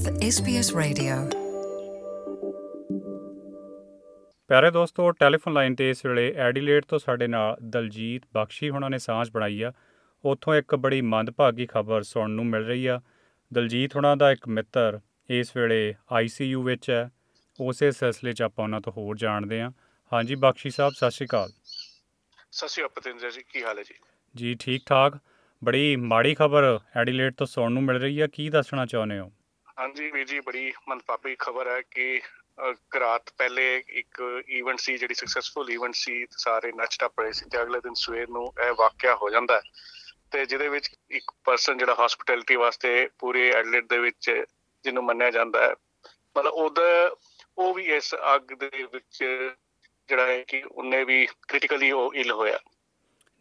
with SBS Radio. ਪਿਆਰੇ ਦੋਸਤੋ telephone line ਤੇ ਇਸ ਵੇਲੇ ਐਡੀਲੇਡ ਤੋਂ ਸਾਡੇ ਨਾਲ ਦਲਜੀਤ ਬਖਸ਼ੀ ਹੁਣਾਂ ਨੇ ਸਾਂਝ ਬਣਾਈ ਆ। ਉੱਥੋਂ ਇੱਕ ਬੜੀ ਮੰਦਭਾਗੀ ਖਬਰ ਸੁਣਨ ਨੂੰ ਮਿਲ ਰਹੀ ਆ। ਦਲਜੀਤ ਹੁਣਾਂ ਦਾ ਇੱਕ ਮਿੱਤਰ ਇਸ ਵੇਲੇ ਆਈਸੀਯੂ ਵਿੱਚ ਹੈ। ਉਸੇ ਸਿਲਸਿਲੇ 'ਚ ਆਪਾਂ ਉਹਨਾਂ ਤੋਂ ਹੋਰ ਜਾਣਦੇ ਹਾਂ। ਹਾਂਜੀ ਬਖਸ਼ੀ ਸਾਹਿਬ ਸਤਿ ਸ਼੍ਰੀ ਅਕਾਲ। ਸਤਿ ਸ਼੍ਰੀ ਅਕਾਲ ਪਤਿੰਦਰ ਜੀ ਕੀ ਹਾਲ ਹੈ ਜੀ? ਜੀ ਠੀਕ ਠਾਕ ਬੜੀ ਮਾੜੀ ਖਬਰ ਐਡੀਲੇਡ ਤੋਂ ਸੁਣਨ ਨੂੰ ਮਿਲ ਰਹੀ ਆ। ਕੀ ਦੱਸਣਾ ਚਾਹੁੰਦੇ ਹੋ? ਹਾਂਜੀ ਵੀਰ ਜੀ ਬੜੀ ਮੰਦਭਾਗੀ ਖਬਰ ਹੈ ਕਿ ਅ, ਇੱਕ ਰਾਤ ਪਹਿਲੇ ਇੱਕ ਇਵੈਂਟ ਸੀ ਜਿਹੜੀ ਸਕਸੈਸਫੁਲ ਇਵੈਂਟ ਸੀ ਤੇ ਸਾਰੇ ਨੱਚ ਟੱਪ ਰਹੇ ਸੀ ਤੇ ਅਗਲੇ ਦਿਨ ਸਵੇਰ ਨੂੰ ਇਹ ਵਾਕਿਆ ਹੋ ਜਾਂਦਾ ਹੈ ਤੇ ਜਿਹਦੇ ਵਿੱਚ ਇੱਕ ਪਰਸਨ ਜਿਹੜਾ ਹਸਪਿਟੈਲਿਟੀ ਵਾਸਤੇ ਪੂਰੇ ਐਡਲੇਟ ਦੇ ਵਿੱਚ ਜਿਹਨੂੰ ਮੰਨਿਆ ਜਾਂਦਾ ਹੈ ਮਤਲਬ ਉਹਦਾ ਉਹ ਵੀ ਇਸ ਅੱਗ ਦੇ ਵਿੱਚ ਜਿਹੜਾ ਹੈ ਕਿ ਉਹਨੇ ਵੀ ਕ੍ਰਿਟੀਕਲੀ ਉਹ ਇਲ ਹੋਇਆ।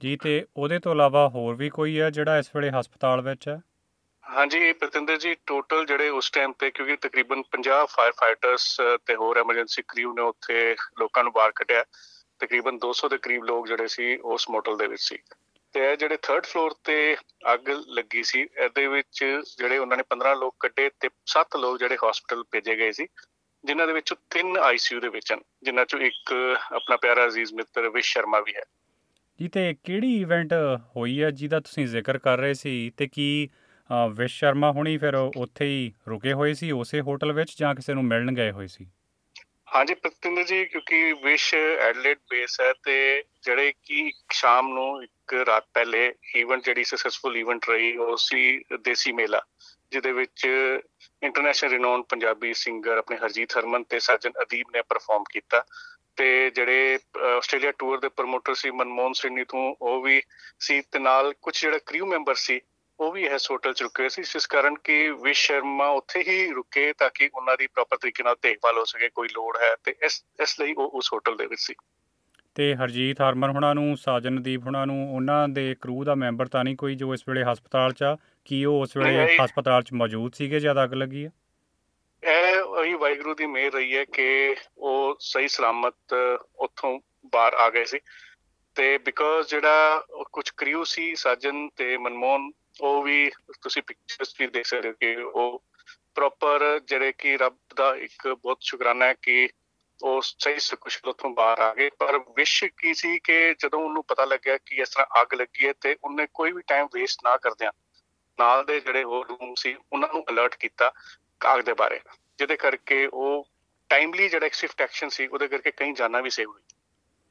ਜੀ ਤੇ ਉਹਦੇ ਤੋਂ ਇਲਾਵਾ ਹੋਰ ਵੀ ਕੋਈ ਹੈ ਜਿਹੜਾ ਇਸ ਵੇਲੇ ਹਸਪਤਾਲ ਵਿੱਚ ਹੈ? ਹਾਂਜੀ ਪ੍ਰਤਿੰਦਰ ਜੀ ਟੋਟਲ ਜਿਹੜੇ ਉਸ ਟਾਈਮ ਤੇ ਕਿਉਂਕਿ ਤਕਰੀਬਨ 50 ਫਾਇਰ ਫਾਈਟਰਸ ਤੇ ਹੋਰ ਐਮਰਜੈਂਸੀ ਕ੍ਰਿਊ ਨੇ ਉੱਥੇ ਲੋਕਾਂ ਨੂੰ ਬਾਹਰ ਕੱਢਿਆ। ਤਕਰੀਬਨ 200 ਦੇ ਕਰੀਬ ਲੋਕ ਜਿਹੜੇ ਸੀ ਉਸ ਮੋਟਲ ਦੇ ਵਿੱਚ ਸੀ। ਤੇ ਇਹ ਜਿਹੜੇ 3rd ਫਲੋਰ ਤੇ ਅੱਗ ਲੱਗੀ ਸੀ ਇਹਦੇ ਵਿੱਚ ਜਿਹੜੇ ਉਹਨਾਂ ਨੇ 15 ਲੋਕ ਕੱਢੇ ਤੇ 7 ਲੋਕ ਜਿਹੜੇ ਹਸਪੀਟਲ ਭੇਜੇ ਗਏ ਸੀ ਜਿਨ੍ਹਾਂ ਦੇ ਵਿੱਚੋਂ 3 ਆਈਸੀਯੂ ਦੇ ਵਿੱਚ ਹਨ ਜਿਨ੍ਹਾਂ ਚੋਂ ਇੱਕ ਆਪਣਾ ਪਿਆਰਾ ਅਜ਼ੀਜ਼ ਮਿੱਤਰ ਵਿਸ਼ ਸ਼ਰਮਾ ਵੀ ਹੈ। ਜੀ ਤੇ ਕਿਹੜੀ ਇਵੈਂਟ ਹੋਈ ਹੈ ਜਿਹਦਾ ਤੁਸੀਂ ਜ਼ਿਕਰ ਕਰ ਰਹੇ ਸੀ ਤੇ ਕੀ ਅ, ਵਿਸ਼ ਸ਼ਰਮਾ ਹੁਣੀ ਫਿਰ ਉੱਥੇ ਹੀ ਰੁਕੇ ਹੋਏ ਸੀ ਉਸੇ ਹੋਟਲ ਵਿੱਚ ਜਾਂ ਕਿਸੇ ਨੂੰ ਮਿਲਣ ਗਏ ਹੋਏ ਸੀ? ਹਾਂਜੀ ਪ੍ਰਤਿੰਦਰ ਜੀ ਕਿਉਂਕਿ ਵਿਸ਼ ਐਡਲੇਟ ਬੇਸ ਹੈ ਤੇ ਜਿਹੜੇ ਕਿ ਸ਼ਾਮ ਨੂੰ ਇੱਕ ਰਾਤ ਪਹਿਲੇ ਇਵੈਂਟ ਜਿਹੜੀ ਸਕਸੈਸਫੁਲ ਇਵੈਂਟ ਰਹੀ ਉਹ ਸੀ ਦੇਸੀ ਮੇਲਾ ਜਿਹਦੇ ਵਿੱਚ ਇੰਟਰਨੈਸ਼ਨਲ ਰਿਨੋਨ ਪੰਜਾਬੀ ਸਿੰਗਰ ਆਪਣੇ ਹਰਜੀਤ ਹਰਮਨ ਤੇ ਸਾਜਨ ਅਦੀਬ ਨੇ ਪਰਫਾਰਮ ਕੀਤਾ ਤੇ ਜਿਹੜੇ ਅ, ਆਸਟ੍ਰੇਲੀਆ ਟੂਰ ਦੇ ਪ੍ਰੋਮੋਟਰ ਸੀ ਮਨਮੋਹਨ ਸਿੰਘ ਨੀਤੂ ਉਹ ਵੀ ਸੀ ਤੇ ਨਾਲ ਕੁਝ ਜਿਹੜਾ ਕ੍ਰਿਊ ਮੈਂਬਰ ਸੀ ਉਹ ਵੀ ਇਸ ਹੋਟਲ ਚ ਰੁਕੇ ਸੀ ਜਿਸ ਕਾਰਨ ਕਿ ਵਿਸ਼ ਸ਼ਰਮਾ ਉੱਥੇ ਹੀ ਰੁਕੇ ਤਾਂ ਕਿ ਉਹਨਾਂ ਦੀ ਪ੍ਰੋਪਰ ਤਰੀਕੇ ਨਾਲ ਦੇਖਭਾਲ ਹੋ ਸਕੇ ਕੋਈ ਲੋੜ ਹੈ ਤੇ ਇਸ ਇਸ ਲਈ ਉਹ ਉਸ ਹੋਟਲ ਦੇ ਵਿੱਚ ਸੀ ਤੇ ਹਰਜੀਤ ਹਰਮਨ ਹੁਣਾਂ ਨੂੰ ਸਾਜਨਦੀਪ ਹੁਣਾਂ ਨੂੰ ਉਹਨਾਂ ਦੇ ਕਰੂ ਦਾ ਮੈਂਬਰ ਤਾਂ ਨਹੀਂ ਕੋਈ ਜੋ ਇਸ ਵੇਲੇ ਹਸਪਤਾਲ 'ਚ ਆ ਕੀ ਉਹ ਉਸ ਵੇਲੇ। ਹਸਪਤਾਲ 'ਚ ਮੌਜੂਦ ਸੀਗੇ ਜਦ ਅੱਗ ਲੱਗੀ ਹੈ ਇਹ ਉਹੀ ਵਾਹਿਗੁਰੂ ਦੀ ਮਿਹਰ ਰਹੀ ਹੈ ਕਿ ਉਹ ਸਹੀ ਸਲਾਮਤ ਉੱਥੋਂ ਬਾਹਰ ਆ ਗਏ ਸੀ ਤੇ ਬਿਕੋਜ਼ ਜਿਹੜਾ ਕੁਝ ਕ੍ਰਿਊ ਸੀ ਸਾਜਨ ਤੇ ਮਨਮੋਹਨ ਉਹ ਵੀ ਤੁਸੀਂ ਪਿਕਚਰਸ ਵੀ ਦੇਖ ਸਕਦੇ ਹੋ ਕਿ ਉਹ ਪ੍ਰੋਪਰ ਜਿਹੜੇ ਕਿ ਰੱਬ ਦਾ ਇੱਕ ਬਹੁਤ ਸ਼ੁਕਰਾਨਾ ਹੈ ਕਿ ਉਹ ਸਹੀ ਸੁਕੁਸ਼ਲ ਉੱਥੋਂ ਬਾਹਰ ਆ ਗਏ। ਪਰ ਵਿਸ਼ ਕੀ ਸੀ ਕਿ ਜਦੋਂ ਉਹਨੂੰ ਪਤਾ ਲੱਗਿਆ ਕਿ ਇਸ ਤਰ੍ਹਾਂ ਅੱਗ ਲੱਗੀ ਹੈ ਤੇ ਉਹਨੇ ਕੋਈ ਵੀ ਟਾਈਮ ਵੇਸਟ ਨਾ ਕਰਦਿਆਂ ਨਾਲ ਦੇ ਜਿਹੜੇ ਹੋਰ ਰੂਮ ਸੀ, ਉਹਨਾਂ ਨੂੰ ਅਲਰਟ ਕੀਤਾ ਕਾਗ ਦੇ ਬਾਰੇ। ਜਿਹਦੇ ਕਰਕੇ ਉਹ ਟਾਈਮਲੀ ਜਿਹੜਾ ਸਵਿਫਟ ਐਕਸ਼ਨ ਸੀ, ਉਹਦੇ ਕਰਕੇ ਕਈ ਜਾਨਾਂ ਵੀ ਸੇਵ ਹੋਈ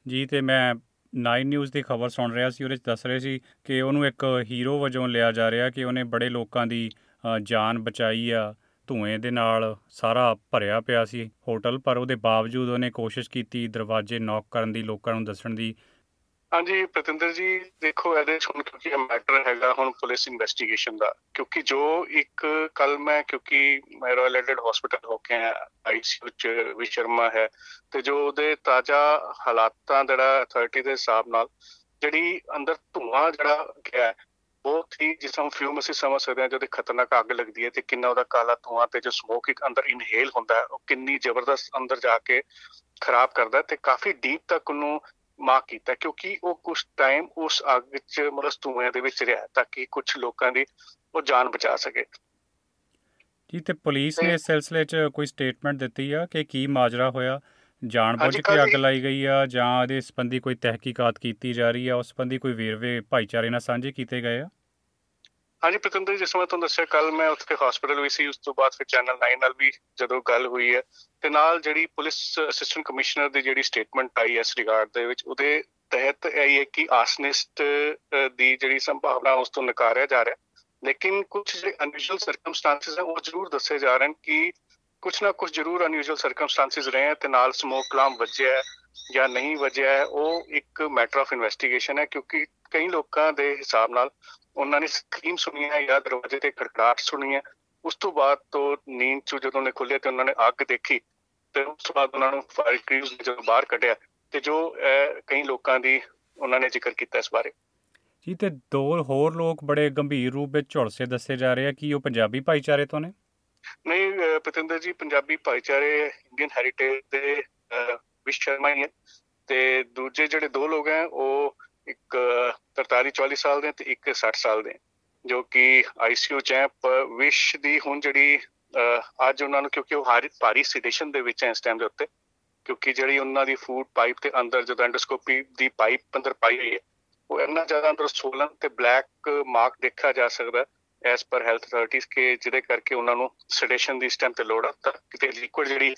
ਜੀ, ਤੇ ਮੈਂ 9 ਨਿਊਜ਼ ਦੀ ਖਬਰ ਸੁਣ ਰਿਹਾ ਸੀ ਉਹਦੇ 'ਚ ਦੱਸ ਰਹੇ ਸੀ ਕਿ ਉਹਨੂੰ ਇੱਕ ਹੀਰੋ ਵਜੋਂ ਲਿਆ ਜਾ ਰਿਹਾ ਕਿ ਉਹਨੇ ਬੜੇ ਲੋਕਾਂ ਦੀ ਅ, ਜਾਨ ਬਚਾਈ ਆ ਧੂਏ ਦੇ ਨਾਲ ਸਾਰਾ ਭਰਿਆ ਪਿਆ ਸੀ ਹੋਟਲ ਪਰ ਉਹਦੇ ਬਾਵਜੂਦ ਉਹਨੇ ਕੋਸ਼ਿਸ਼ ਕੀਤੀ ਦਰਵਾਜ਼ੇ ਨੌਕ ਕਰਨ ਦੀ ਲੋਕਾਂ ਨੂੰ ਦੱਸਣ ਦੀ। ਹਾਂਜੀ ਪ੍ਰਤਿੰਦਰ ਜੀ ਦੇਖੋ ਇਹਦੇ 'ਚ ਹੁਣ ਕਿਉਂਕਿ ਇਹ ਮੈਟਰ ਹੈਗਾ ਹੁਣ ਪੁਲਿਸ ਇਨਵੈਸਟੀਗੇਸ਼ਨ ਦਾ ਕਿਉਂਕਿ ਜੋ ਇੱਕ ਕੱਲ ਮੈਂ ਕਿਉਂਕਿ ਮੈਂ ਰਾਇਲ ਐਡਲੇਡ ਹਸਪੀਟਲ ਹੋ ਕੇ ਆਇਆ ਆਈਸੀਯੂ ਚ ਵੀ ਸ਼ਰਮਾ ਹੈ ਤੇ ਜੋ ਉਹਦੇ ਤਾਜ਼ਾ ਹਾਲਾਤਾਂ ਜਿਹੜਾ ਅਥਾਰਟੀ ਦੇ ਹਿਸਾਬ ਨਾਲ ਜਿਹੜੀ ਅੰਦਰ ਧੂਆਂ ਜਿਹੜਾ ਗਿਆ ਹੈ, ਬਹੁਤ ਹੀ ਜਿਸ ਤਰ੍ਹਾਂ ਫਿਊਮ ਅਸੀਂ ਸਮਝ ਸਕਦੇ ਹਾਂ ਜਦੋਂ ਖਤਰਨਾਕ ਅੱਗ ਲੱਗਦੀ ਹੈ ਤੇ ਕਿੰਨਾ ਉਹਦਾ ਕਾਲਾ ਧੂਆਂ ਤੇ ਜੋ ਸਮੋਕ ਇੱਕ ਅੰਦਰ ਇਨਹੇਲ ਹੁੰਦਾ ਹੈ ਉਹ ਕਿੰਨੀ ਜ਼ਬਰਦਸਤ ਅੰਦਰ ਜਾ ਕੇ ਖਰਾਬ ਕਰਦਾ ਹੈ ਤੇ ਕਾਫੀ ਡੀਪ ਤੱਕ ਉਹਨੂੰ ਮਾਰਕ ਕੀਤਾ ਕਿਉਂਕਿ ਉਹ ਕੁਝ ਟਾਈਮ ਉਸ ਅੱਗ 'ਚ ਮਤਲਬ ਧੂਏ ਦੇ ਵਿੱਚ ਰਿਹਾ ਤਾਂ ਕਿ ਕੁਝ ਲੋਕਾਂ ਦੀ ਉਹ ਜਾਨ ਬਚਾ ਸਕੇ। ਜੀ ਤੇ ਪੁਲਿਸ ਨੇ ਇਸ ਸਿਲਸਿਲੇ 'ਚ ਕੋਈ ਸਟੇਟਮੈਂਟ ਦਿੱਤੀ ਆ ਕਿ ਕੀ ਮਾਜਰਾ ਹੋਇਆ? ਜਾਣਬੁੱਝ ਕੇ ਅੱਗ ਲਾਈ ਗਈ ਆ ਜਾਂ ਇਹਦੇ ਸੰਬੰਧੀ ਕੋਈ ਤਹਿਕੀਕਾਤ ਕੀਤੀ ਜਾ ਰਹੀ ਆ? ਉਸ ਸੰਬੰਧੀ ਕੋਈ ਵੇਰਵੇ ਭਾਈਚਾਰੇ ਨਾਲ ਸਾਂਝੇ ਕੀਤੇ ਗਏ ਆ? ਹਾਂਜੀ ਪ੍ਰਤਿੰਦਰ ਜਿਸ ਤਰ੍ਹਾਂ ਮੈਂ ਤੁਹਾਨੂੰ ਦੱਸਿਆ ਕੱਲ ਮੈਂ ਉੱਥੇ ਹਸਪੀਟਲ ਵੀ ਸੀ, ਉਸ ਤੋਂ ਬਾਅਦ ਫਿਰ ਚੈਨਲ 9 ਨਾਲ ਵੀ ਜਦੋਂ ਗੱਲ ਹੋਈ ਹੈ, ਤੇ ਨਾਲ ਜਿਹੜੀ ਪੁਲਿਸ ਅਸਿਸਟੈਂਟ ਕਮਿਸ਼ਨਰ ਦੀ ਜਿਹੜੀ ਸਟੇਟਮੈਂਟ ਆਈ ਹੈ ਇਸ ਰਿਗਾਰਡ ਦੇ ਵਿੱਚ, ਉਹਦੇ ਤਹਿਤ ਇਹ ਹੈ ਕਿ ਆਸਨਿਸਟ ਦੀ ਜਿਹੜੀ ਸੰਭਾਵਨਾ ਉਸ ਤੋਂ ਨਕਾਰਿਆ ਜਾ ਰਿਹਾ ਲੇਕਿਨ ਕੁਝ ਜਿਹੜੇ ਅਨਯੂਜੂਅਲ ਸਰਕਮਸਟੈਂਸਸ ਹੈ, ਉਹ ਜ਼ਰੂਰ ਦੱਸੇ ਜਾ ਰਹੇ ਹਨ ਕਿ ਕੁਝ ਨਾ ਕੁਝ ਜ਼ਰੂਰ ਅਨਯੂਜੂਅਲ ਸਰਕਮਸਟੈਂਸਸ ਰਹੇ ਹੈ, ਤੇ ਨਾਲ ਸਮੋਕ ਅਲਾਰਮ ਵੱਜਿਆ ਹੈ ਜਾਂ ਨਹੀਂ ਵੱਜਿਆ ਹੈ, ਉਹ ਇੱਕ ਮੈਟਰ ਆਫ ਇਨਵੈਸਟੀਗੇਸ਼ਨ ਹੈ, ਕਿਉਂਕਿ ਕਈ ਲੋਕਾਂ ਦੇ ਹਿਸਾਬ ਨਾਲ ਉਹਨਾਂ ਨੇ ਸਕਰੀਮ ਸੁਣੀ ਹੈ ਜਾਂ ਦਰਵਾਜ਼ੇ ਤੇ ਖੜਖੜਾਹਟ ਸੁਣੀ ਹੈ ਉਸ ਤੋਂ ਬਾਅਦ ਤੋਂ ਨੀਂਦ ਚੋਂ ਜਦੋਂ ਨੇ ਖੁੱਲਿਆ ਤੇ ਉਹਨਾਂ ਨੇ ਅੱਗ ਦੇਖੀ ਤੇ ਉਸ ਤੋਂ ਬਾਅਦ ਉਹਨਾਂ ਨੂੰ ਫਾਇਰ ਕ੍ਰਿਊਜ਼ ਨੇ ਜਦੋਂ ਬਾਹਰ ਕੱਢਿਆ ਤੇ ਜੋ ਕਈ ਲੋਕਾਂ ਦੀ ਉਹਨਾਂ ਨੇ ਜ਼ਿਕਰ ਕੀਤਾ ਇਸ ਬਾਰੇ। ਜੀ ਤੇ ਦੋ ਹੋਰ ਲੋਕ ਬੜੇ ਗੰਭੀਰ ਰੂਪ ਵਿੱਚ ਝੁਲਸੇ ਦੱਸੇ ਜਾ ਰਹੇ ਆ ਕਿ ਉਹ ਪੰਜਾਬੀ ਭਾਈਚਾਰੇ ਤੋਂ ਨੇ? ਨਹੀਂ ਪਤਿੰਦਰ ਜੀ ਪੰਜਾਬੀ ਭਾਈਚਾਰੇ ਇੰਡੀਅਨ ਹੈਰੀਟੇਜ ਦੇ ਵਿਸ਼ ਸ਼ਰਮਾ ਹੀ ਹੈ ਤੇ ਦੂਜੇ ਜਿਹੜੇ ਦੋ ਲੋਕ ਹੈ ਉਹ ਇੱਕ 43 44 ਸਾਲ ਦੇ ਤੇ ਇੱਕ 60 ਸਾਲ ਦੇ, ਜੋ ਕਿ ਆਈਸੀਯੂ ਚ ਹੈ ਪਰ ਵਿਸ਼ ਦੀ ਹੁਣ ਜਿਹੜੀ, ਅਹ, ਅੱਜ ਉਹਨਾਂ ਨੂੰ ਕਿਉਂਕਿ ਉਹ ਹਾਰੀ- ਭਾਰੀ ਸੀਡੇਸ਼ਨ ਦੇ ਵਿੱਚ ਹੈ ਇਸ ਟਾਈਮ ਦੇ ਉੱਤੇ, ਕਿਉਂਕਿ ਜਿਹੜੀ ਉਹਨਾਂ ਦੀ ਫੂਡ ਪਾਈਪ ਦੇ ਅੰਦਰ ਜਦੋਂ ਐਂਡੋਸਕੋਪੀ ਦੀ ਪਾਈਪ ਅੰਦਰ ਪਾਈ ਹੋਈ ਹੈ, ਉਹ ਇੰਨਾ ਜ਼ਿਆਦਾ ਅੰਦਰ ਸੋਲਨ ਤੇ ਬਲੈਕ ਮਾਰਕ ਦੇਖਿਆ ਜਾ ਸਕਦਾ ਐਸ ਪਰ ਹੈਲਥ ਅਥਾਰਟੀਜ਼ ਕਿ ਜਿਹਦੇ ਕਰਕੇ ਉਹਨਾਂ ਨੂੰ ਸੈਡੇਸ਼ਨ ਦੀ ਇਸ ਟਾਈਮ ਤੇ ਲੋੜ ਆ, ਤਾਂ ਕਿਤੇ ਲਿਕੁਇਡ ਜਿਹੜੀ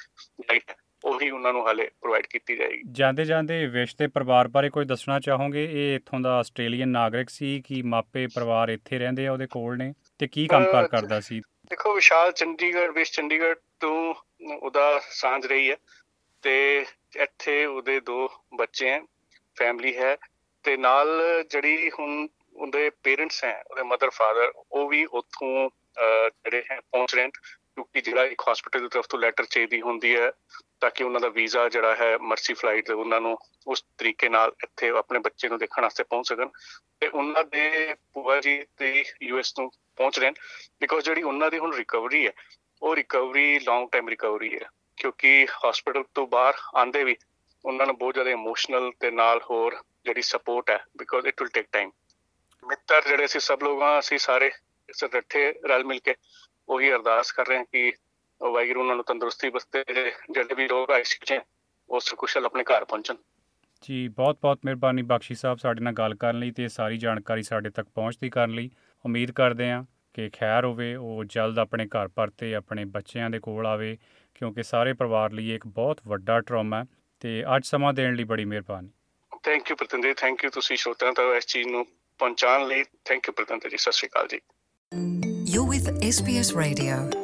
ਲਾਈਟ ਹੈ ਉਹੀ ਉਹਨਾਂ ਨੂੰ ਹਾਲੇ ਪ੍ਰੋਵਾਈਡ ਕੀਤੀ ਜਾਏਗੀ। ਜਾਂਦੇ ਜਾਂਦੇ ਵਿਸ਼ ਦੇ ਪਰਿਵਾਰ ਬਾਰੇ ਕੋਈ ਦੱਸਣਾ ਚਾਹੋਗੇ? ਇਹ ਇੱਥੋਂ ਦਾ ਆਸਟ੍ਰੇਲੀਅਨ ਨਾਗਰਿਕ ਸੀ ਕਿ ਮਾਪੇ ਪਰਿਵਾਰ ਇੱਥੇ ਰਹਿੰਦੇ ਆ ਉਹਦੇ ਕੋਲ ਨੇ ਤੇ ਕੀ ਕੰਮਕਾਰ ਕਰਦਾ ਸੀ? ਦੇਖੋ ਵਿਸ਼ਾਲ ਚੰਡੀਗੜ੍ਹ ਵਿੱਚ ਚੰਡੀਗੜ੍ਹ ਤੋਂ ਉਹਦਾ ਸਾਂਝ ਰਹੀ ਹੈ ਤੇ ਇੱਥੇ ਉਹਦੇ ਦੋ ਬੱਚੇ ਹੈ ਫੈਮਿਲੀ ਹੈ ਤੇ ਨਾਲ ਜਿਹੜੀ ਹੁਣ ਉਹਦੇ ਪੇਰੈਂਟਸ ਹੈ ਉਹਦੇ ਮਦਰ ਫਾਦਰ ਉਹ ਵੀ ਉੱਥੋਂ ਜਿਹੜੇ ਹੈ ਪਹੁੰਚ ਰਹੇ ਕਿਉਂਕਿ ਜਿਹੜਾ ਇੱਕ ਹਸਪੀਟਲ ਦੀ ਤਰਫ ਤੋਂ ਲੈਟਰ ਚਾਹੀਦੀ ਹੁੰਦੀ ਹੈ ਤਾਂ ਕਿ ਉਹਨਾਂ ਦਾ ਵੀਜ਼ਾ ਜਿਹੜਾ ਹੈ ਮਰਸੀ ਫਲਾਈਟ ਉਹਨਾਂ ਨੂੰ ਉਸ ਤਰੀਕੇ ਨਾਲ ਇੱਥੇ ਆਪਣੇ ਬੱਚੇ ਨੂੰ ਦੇਖਣ ਵਾਸਤੇ ਪਹੁੰਚ ਸਕਣ ਤੇ ਉਹਨਾਂ ਦੇ ਭੂਆ ਜੀ ਤੇ ਯੂਐਸ ਤੋਂ ਪਹੁੰਚ ਰਹੇ ਹਨ ਬਿਕੋਜ਼ ਜਿਹੜੀ ਉਹਨਾਂ ਦੀ ਹੁਣ ਰਿਕਵਰੀ ਹੈ, ਉਹ ਰਿਕਵਰੀ ਲੌਂਗ ਟਾਈਮ ਰਿਕਵਰੀ ਹੈ ਕਿਉਂਕਿ ਹਸਪੀਟਲ ਤੋਂ ਬਾਹਰ ਆਂਦੇ ਵੀ ਉਹਨਾਂ ਨੂੰ ਬਹੁਤ ਜ਼ਿਆਦਾ ਇਮੋਸ਼ਨਲ ਤੇ ਨਾਲ ਹੋਰ ਜਿਹੜੀ ਸਪੋਰਟ ਹੈ because it will take time ਮਿੱਤਰ ਜਿਹੜੇ ਅਸੀਂ ਸਭ ਲੋਕ ਹਾਂ, ਅਸੀਂ ਸਾਰੇ ਇਸ ਇਕੱਠੇ ਰਲ ਮਿਲ ਕੇ ਉਹੀ ਅਰਦਾਸ ਕਰ ਰਹੇ ਹਾਂ ਕਿ ਵਾਹਿਗੁਰੂ ਉਹਨਾਂ ਨੂੰ ਤੰਦਰੁਸਤੀ ਬਸਤੇ ਜਿਹੜੇ ਵੀ ਲੋਕ ਆਇਸ਼ਕ ਚ ਉਹ ਸੁਖਸ਼ਲ ਆਪਣੇ ਘਰ ਪਹੁੰਚਣ। ਜੀ ਬਹੁਤ-ਬਹੁਤ ਮਿਹਰਬਾਨੀ ਬਖਸ਼ੀ ਸਾਹਿਬ ਸਾਡੇ ਨਾਲ ਗੱਲ ਕਰਨ ਲਈ ਤੇ ਸਾਰੀ ਜਾਣਕਾਰੀ ਸਾਡੇ ਤੱਕ ਪਹੁੰਚਦੀ ਕਰਨ ਲਈ। ਉਮੀਦ ਕਰਦੇ ਹਾਂ ਕਿ ਖੈਰ ਹੋਵੇ ਉਹ ਜਲਦ ਆਪਣੇ ਘਰ ਪਰਤੇ ਆਪਣੇ ਬੱਚਿਆਂ ਦੇ ਕੋਲ ਆਵੇ ਕਿਉਂਕਿ ਸਾਰੇ ਪਰਿਵਾਰ ਲਈ ਇੱਕ ਬਹੁਤ ਵੱਡਾ ਟਰਾਮਾ ਹੈ ਤੇ ਅੱਜ ਸਮਾਂ ਦੇਣ ਲਈ ਬੜੀ ਮਿਹਰਬਾਨੀ। Thank you Pratinder thank you ਤੁਸੀਂ ਸ਼ੋਤਾਂ ਤੱਕ ਇਸ ਚੀਜ਼ ਨੂੰ ਪਹੁੰਚਾਉਣ ਲਈ। ਥੈਂਕ ਯੂ ਪ੍ਰਤਿੰਦਰ ਜੀ ਸਤਿ ਸ਼੍ਰੀ ਅਕਾਲ ਜੀ। SBS Radio.